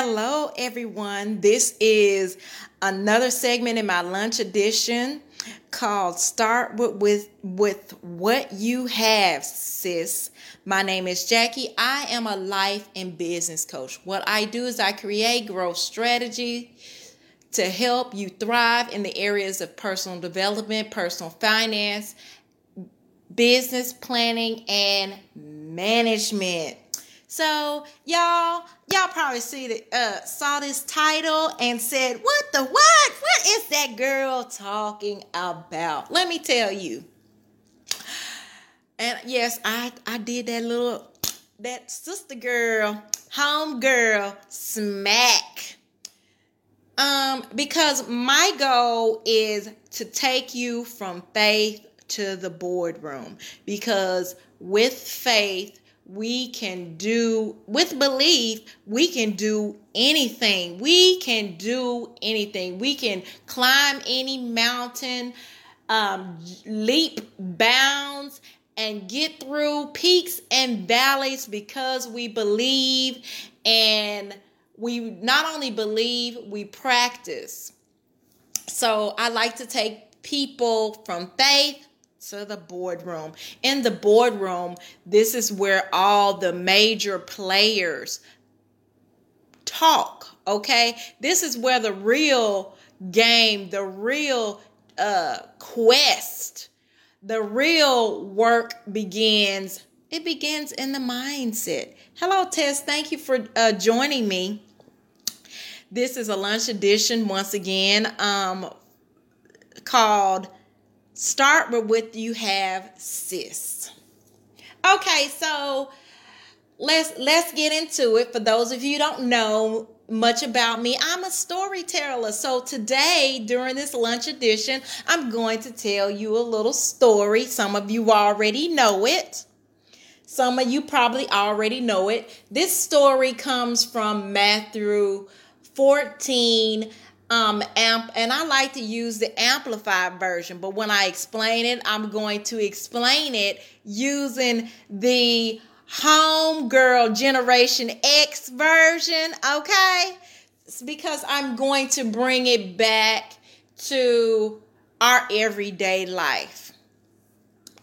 Hello, everyone. This is another segment in my lunch edition called "Start with with, with what you have, sis." My name is Jackie. I am a life and business coach. What I do is I create growth strategy to help you thrive in the areas of personal development, personal finance, business planning, and management. So y'all, y'all probably see the uh, saw this title and said, "What the what? What is that girl talking about?" Let me tell you. And yes, I I did that little that sister girl, home girl smack. Um, because my goal is to take you from faith to the boardroom. Because with faith, we can do with belief we can do anything. We can do anything. We can climb any mountain um, leap bounds and get through peaks and valleys because we believe and we not only believe we practice. So i like to take people from faith to the boardroom. In the boardroom, this is where all the major players talk, okay? This is where the real game, the real uh quest, the real work begins. It begins in the mindset. Hello, Tess. Thank you for uh, joining me. This is a lunch edition once again um, called start with what you have, sis. Okay, so let's let's get into it. For those of you don't know much about me, I'm a storyteller. So today, during this lunch edition, I'm going to tell you a little story. Some of you already know it. Some of you probably already know it. This story comes from Matthew 14 um amp and I like to use the amplified version, but when I explain it, I'm going to explain it using the homegirl generation X version, okay? It's because I'm going to bring it back to our everyday life.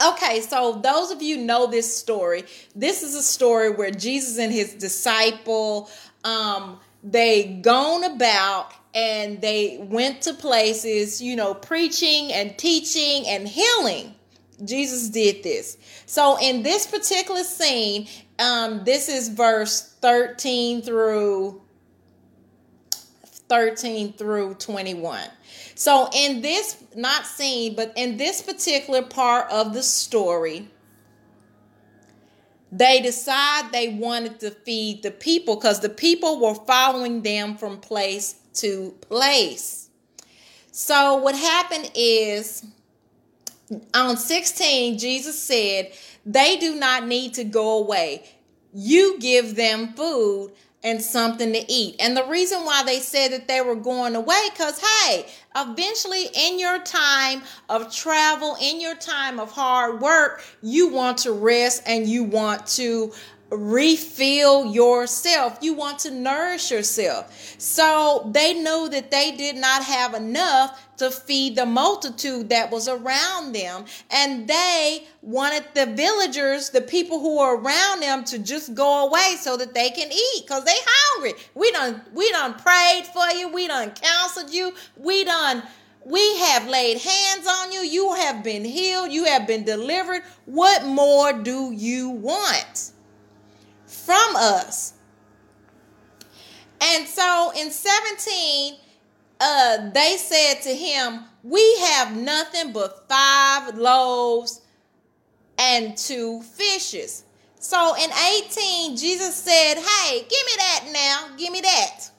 Okay, so those of you know this story. This is a story where Jesus and his disciple um they gone about and they went to places, you know, preaching and teaching and healing. Jesus did this. So in this particular scene, um, this is verse 13 through 13 through 21. So in this not scene, but in this particular part of the story, they decide they wanted to feed the people because the people were following them from place to place. So what happened is on 16, Jesus said, They do not need to go away. You give them food and something to eat. And the reason why they said that they were going away, because hey, eventually in your time of travel, in your time of hard work, you want to rest and you want to refill yourself. You want to nourish yourself. So they knew that they did not have enough to feed the multitude that was around them. And they wanted the villagers, the people who were around them, to just go away so that they can eat because they hungry. We done we done prayed for you, we done counseled you, we done we have laid hands on you, you have been healed, you have been delivered. What more do you want? From us. And so in 17, uh, they said to him, We have nothing but five loaves and two fishes. So in 18, Jesus said, Hey, give me that now. Give me that.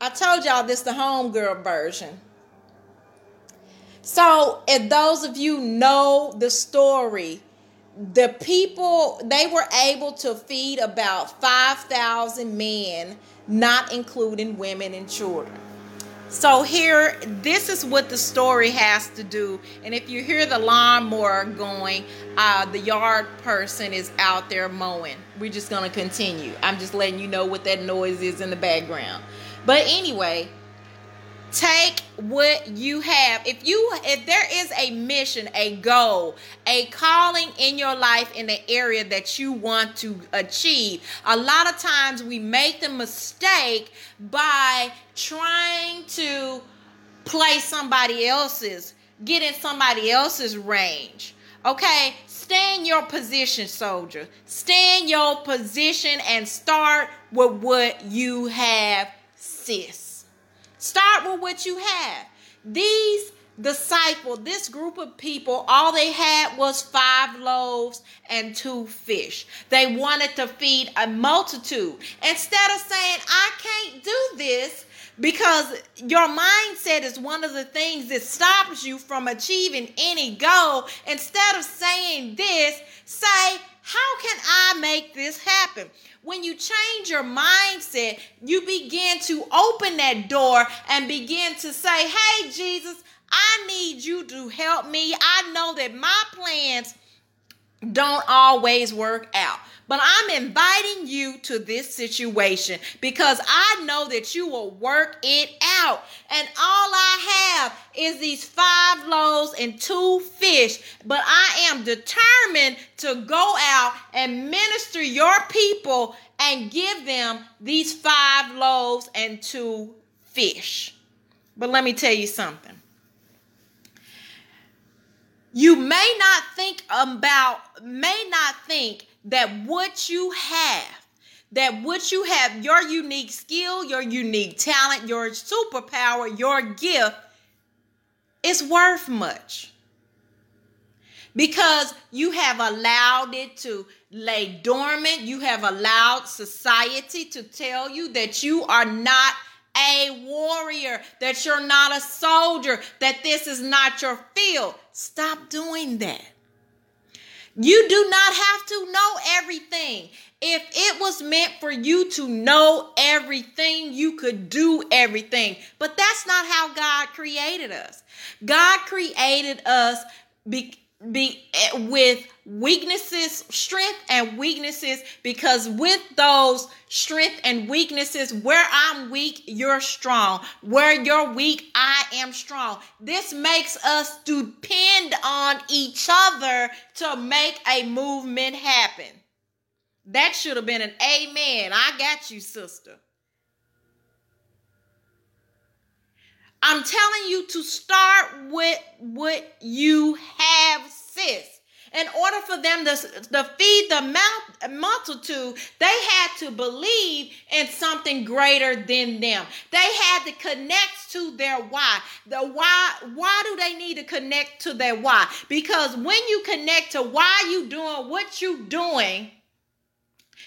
I told y'all this the homegirl version. So if those of you know the story, the people they were able to feed about 5000 men not including women and children So here, this is what the story has to do. And if you hear the lawnmower going, uh, the yard person is out there mowing. We're just gonna continue. I'm just letting you know what that noise is in the background. But anyway, take what you have. If you if there is a mission a goal a calling in your life in the area that you want to achieve a lot of times we make the mistake by trying to play somebody else's get in somebody else's range. Okay? Stay in your position soldier. Stay in your position and start with what you have sis Start with what you have. These disciple, this group of people, all they had was five loaves and two fish. They wanted to feed a multitude. Instead of saying, I can't do this, because your mindset is one of the things that stops you from achieving any goal. Instead of saying this, say, How can I make this happen? when you change your mindset, you begin to open that door and begin to say, Hey, Jesus, I need you to help me. I know that my plans don't always work out. But I'm inviting you to this situation because I know that you will work it out. And all I have is these five loaves and two fish. But I am determined to go out and minister your people and give them these five loaves and two fish. But let me tell you something. You may not think about, may not think that what you have, that what you have, your unique skill, your unique talent, your superpower, your gift, is worth much. Because you have allowed it to lay dormant. You have allowed society to tell you that you are not a warrior, that you're not a soldier, that this is not your field. Stop doing that. You do not have to know everything. If it was meant for you to know everything, you could do everything. But that's not how God created us. God created us be eh, with weaknesses, strength and weaknesses because with those strength and weaknesses, where I'm weak, you're strong. Where you're weak, I am strong. This makes us depend on each other to make a movement happen. That should have been an amen. I got you, sister. I'm telling you to start with what you have, sis in order for them to, to feed the multitude, they had to believe in something greater than them. They had to connect to their why. The why, why do they need to connect to their why? Because when you connect to why you doing what you doing,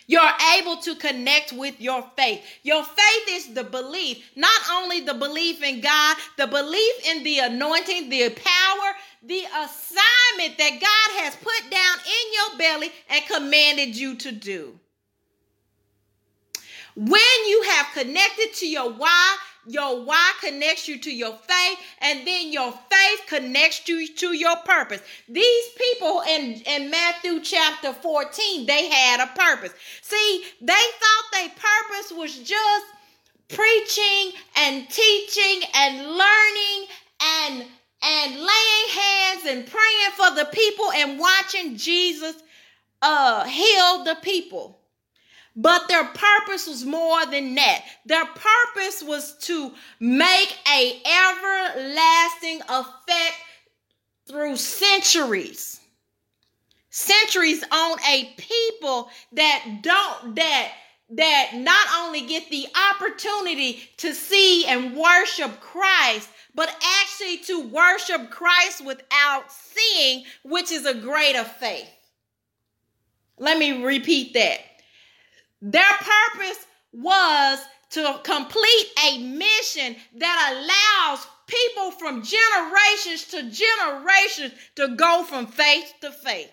you're able to connect with your faith. Your faith is the belief, not only the belief in God, the belief in the anointing, the power, the assignment that God has put down in your belly and commanded you to do. When you have connected to your why, your why connects you to your faith, and then your faith connects you to your purpose. These people in, in Matthew chapter 14, they had a purpose. See, they thought their purpose was just preaching and teaching and learning and and laying hands and praying for the people and watching Jesus uh, heal the people. But their purpose was more than that. Their purpose was to make a everlasting effect through centuries. Centuries on a people that don't that that not only get the opportunity to see and worship Christ, but actually to worship Christ without seeing, which is a greater faith. Let me repeat that. Their purpose was to complete a mission that allows people from generations to generations to go from faith to faith.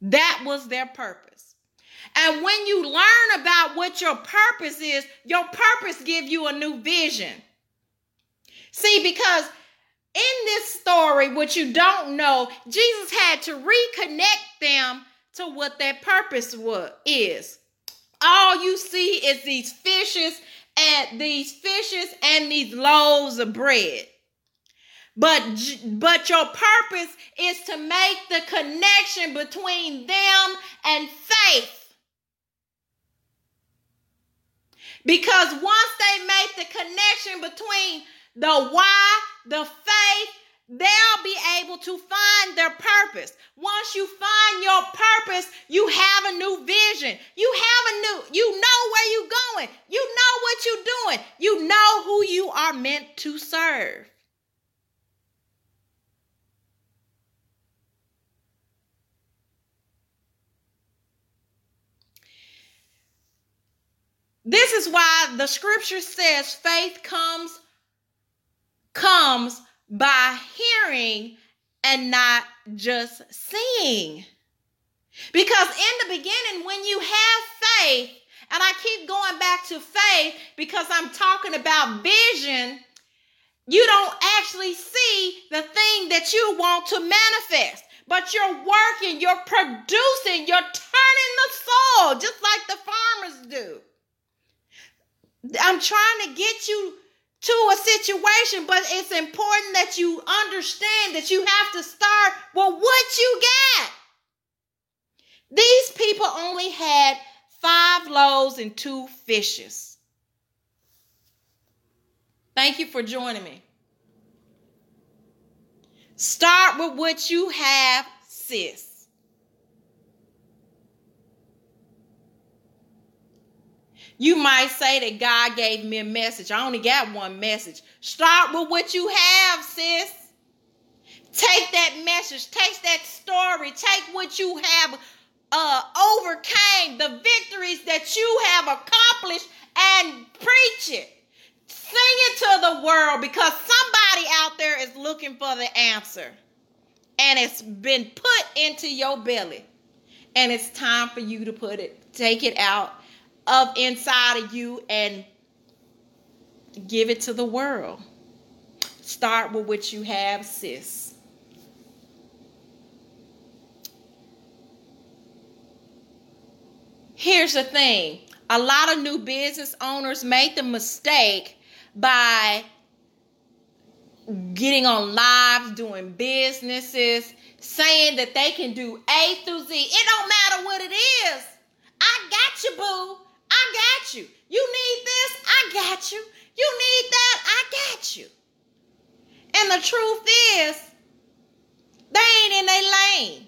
That was their purpose. And when you learn about what your purpose is, your purpose give you a new vision. See, because in this story, what you don't know, Jesus had to reconnect them to what that purpose was is. All you see is these fishes and these fishes and these loaves of bread. But but your purpose is to make the connection between them and faith. Because once they make the connection between the why, the faith, they'll be able to find their purpose. Once you find your purpose, you have a new vision. You have a new, you know where you're going. You know what you're doing. You know who you are meant to serve. This is why the scripture says faith comes comes by hearing and not just seeing. Because in the beginning when you have faith, and I keep going back to faith because I'm talking about vision, you don't actually see the thing that you want to manifest. But you're working, you're producing, you're turning the soil just like the farmers do. I'm trying to get you to a situation, but it's important that you understand that you have to start with what you got. These people only had five loaves and two fishes. Thank you for joining me. Start with what you have, sis. You might say that God gave me a message. I only got one message. Start with what you have, sis. Take that message, take that story, take what you have uh, overcame, the victories that you have accomplished, and preach it. Sing it to the world because somebody out there is looking for the answer. And it's been put into your belly. And it's time for you to put it, take it out of inside of you and give it to the world. Start with what you have, sis. Here's the thing a lot of new business owners make the mistake by getting on lives, doing businesses, saying that they can do A through Z. It don't matter what it is. I got you, boo. I got you. You need this? I got you. You need that? I got you. And the truth is, they ain't in their lane.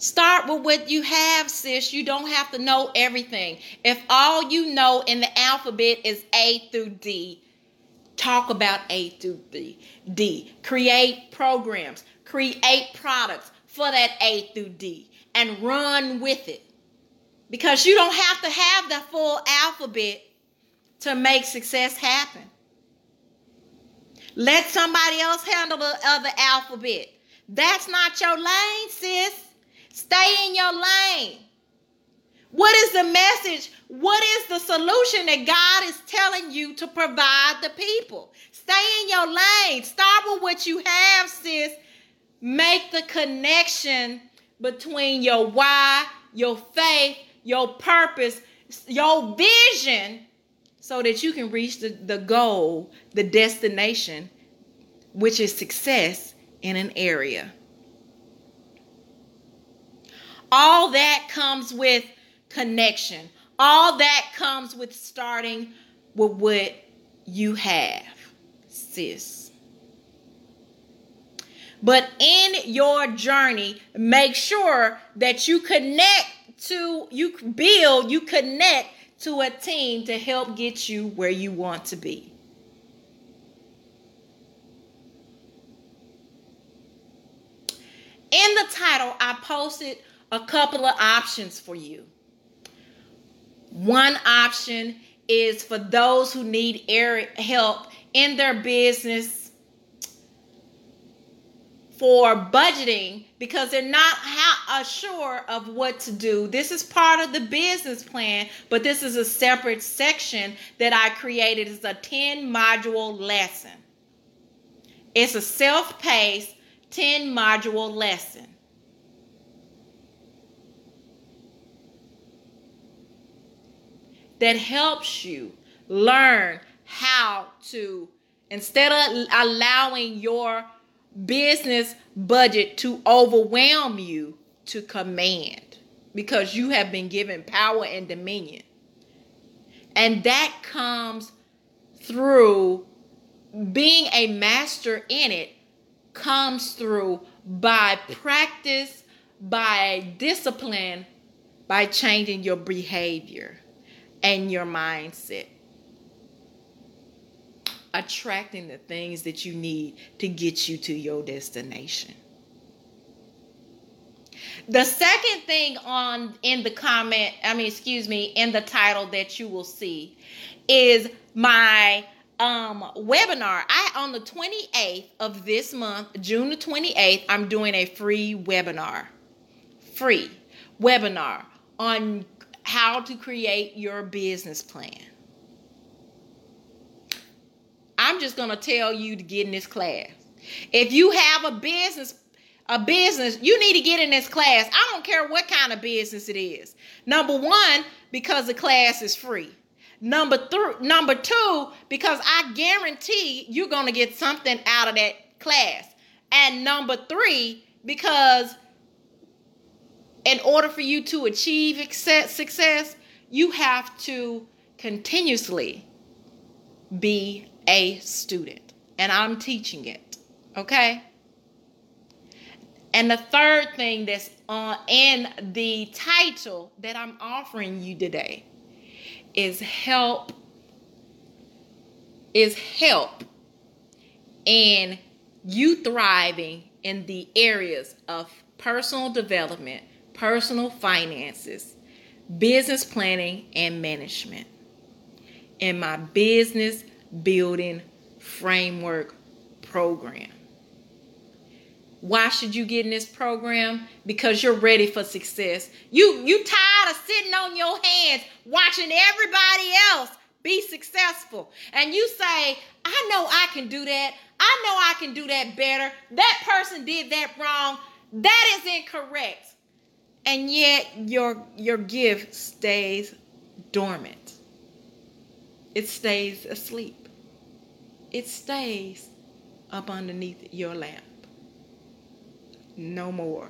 Start with what you have, sis. You don't have to know everything. If all you know in the alphabet is A through D, talk about A through D. D. Create programs, create products for that A through D, and run with it. Because you don't have to have the full alphabet to make success happen. Let somebody else handle the other alphabet. That's not your lane, sis. Stay in your lane. What is the message? What is the solution that God is telling you to provide the people? Stay in your lane. Start with what you have, sis. Make the connection between your why, your faith, your purpose, your vision, so that you can reach the, the goal, the destination, which is success in an area. All that comes with connection. All that comes with starting with what you have, sis. But in your journey, make sure that you connect to, you build, you connect to a team to help get you where you want to be. In the title, I posted a couple of options for you. One option is for those who need help in their business for budgeting because they're not ha- sure of what to do. This is part of the business plan, but this is a separate section that I created as a 10 module lesson. It's a self paced 10 module lesson. That helps you learn how to, instead of allowing your business budget to overwhelm you, to command because you have been given power and dominion. And that comes through being a master in it comes through by practice, by discipline, by changing your behavior and your mindset. Attracting the things that you need to get you to your destination. The second thing on in the comment, I mean, excuse me, in the title that you will see is my um webinar. I on the 28th of this month, June the 28th, I'm doing a free webinar. Free webinar on how to create your business plan. I'm just going to tell you to get in this class. If you have a business a business, you need to get in this class. I don't care what kind of business it is. Number 1 because the class is free. Number three, number two, because I guarantee you're gonna get something out of that class. And number three, because in order for you to achieve success, you have to continuously be a student. And I'm teaching it. Okay? And the third thing that's on in the title that I'm offering you today is help is help in you thriving in the areas of personal development, personal finances, business planning, and management in my business building framework program. Why should you get in this program? Because you're ready for success. You you tired of sitting on your hands watching everybody else be successful. And you say, I know I can do that. I know I can do that better. That person did that wrong. That is incorrect. And yet your your gift stays dormant. It stays asleep. It stays up underneath your lamp no more.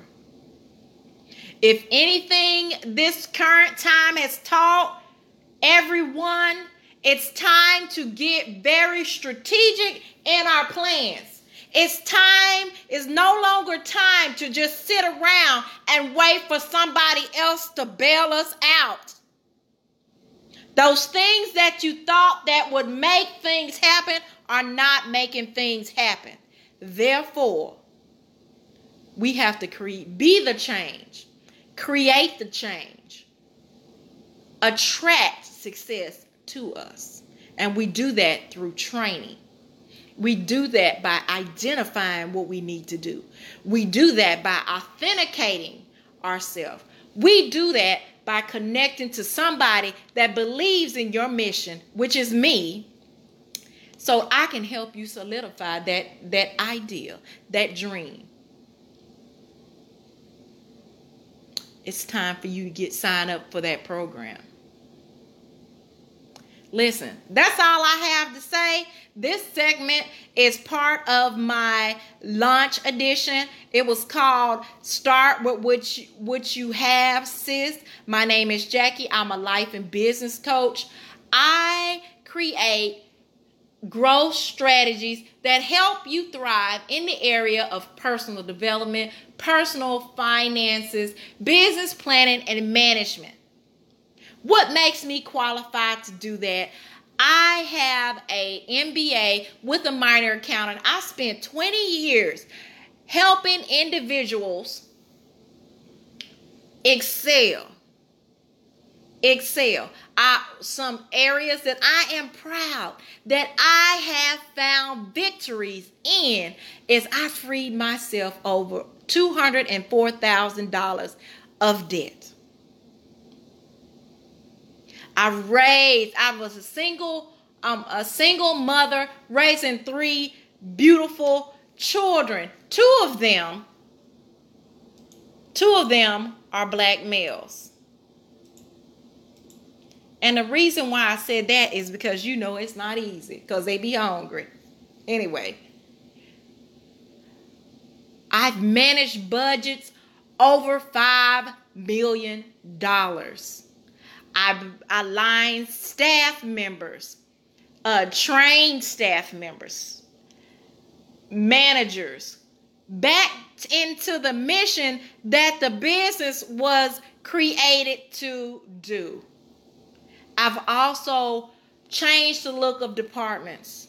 If anything this current time has taught everyone, it's time to get very strategic in our plans. It's time, it's no longer time to just sit around and wait for somebody else to bail us out. Those things that you thought that would make things happen are not making things happen. Therefore, we have to create, be the change, create the change, attract success to us. And we do that through training. We do that by identifying what we need to do. We do that by authenticating ourselves. We do that by connecting to somebody that believes in your mission, which is me, so I can help you solidify that that idea, that dream. it's time for you to get signed up for that program. Listen, that's all I have to say. This segment is part of my launch edition. It was called Start with What You, what you Have, Sis. My name is Jackie. I'm a life and business coach. I create growth strategies that help you thrive in the area of personal development, personal finances, business planning, and management. What makes me qualified to do that? I have a MBA with a minor accountant. I spent 20 years helping individuals excel. Excel. I, some areas that I am proud that I have found victories in is I freed myself over $204,000 of debt. I raised, I was a single, um, a single mother raising three beautiful children. Two of them, two of them are black males. And the reason why I said that is because you know it's not easy because they be hungry. Anyway, I've managed budgets over $5 million. I've aligned staff members, uh, trained staff members, managers back into the mission that the business was created to do. I've also changed the look of departments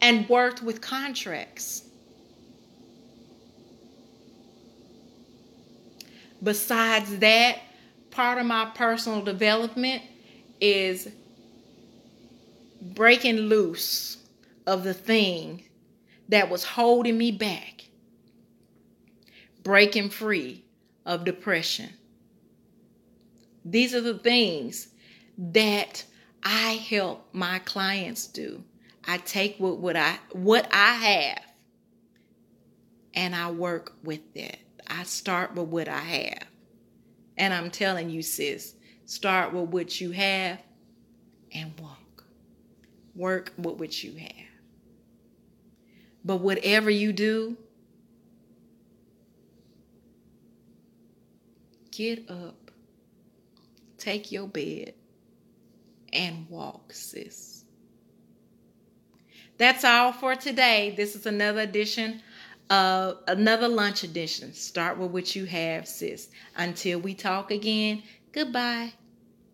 and worked with contracts. Besides that, part of my personal development is breaking loose of the thing that was holding me back, breaking free of depression. These are the things that I help my clients do. I take what, what I what I have and I work with it. I start with what I have. And I'm telling you, sis, start with what you have and walk. Work with what you have. But whatever you do, get up, take your bed, and walk, sis. That's all for today. This is another edition of another lunch edition. Start with what you have, sis. Until we talk again, goodbye.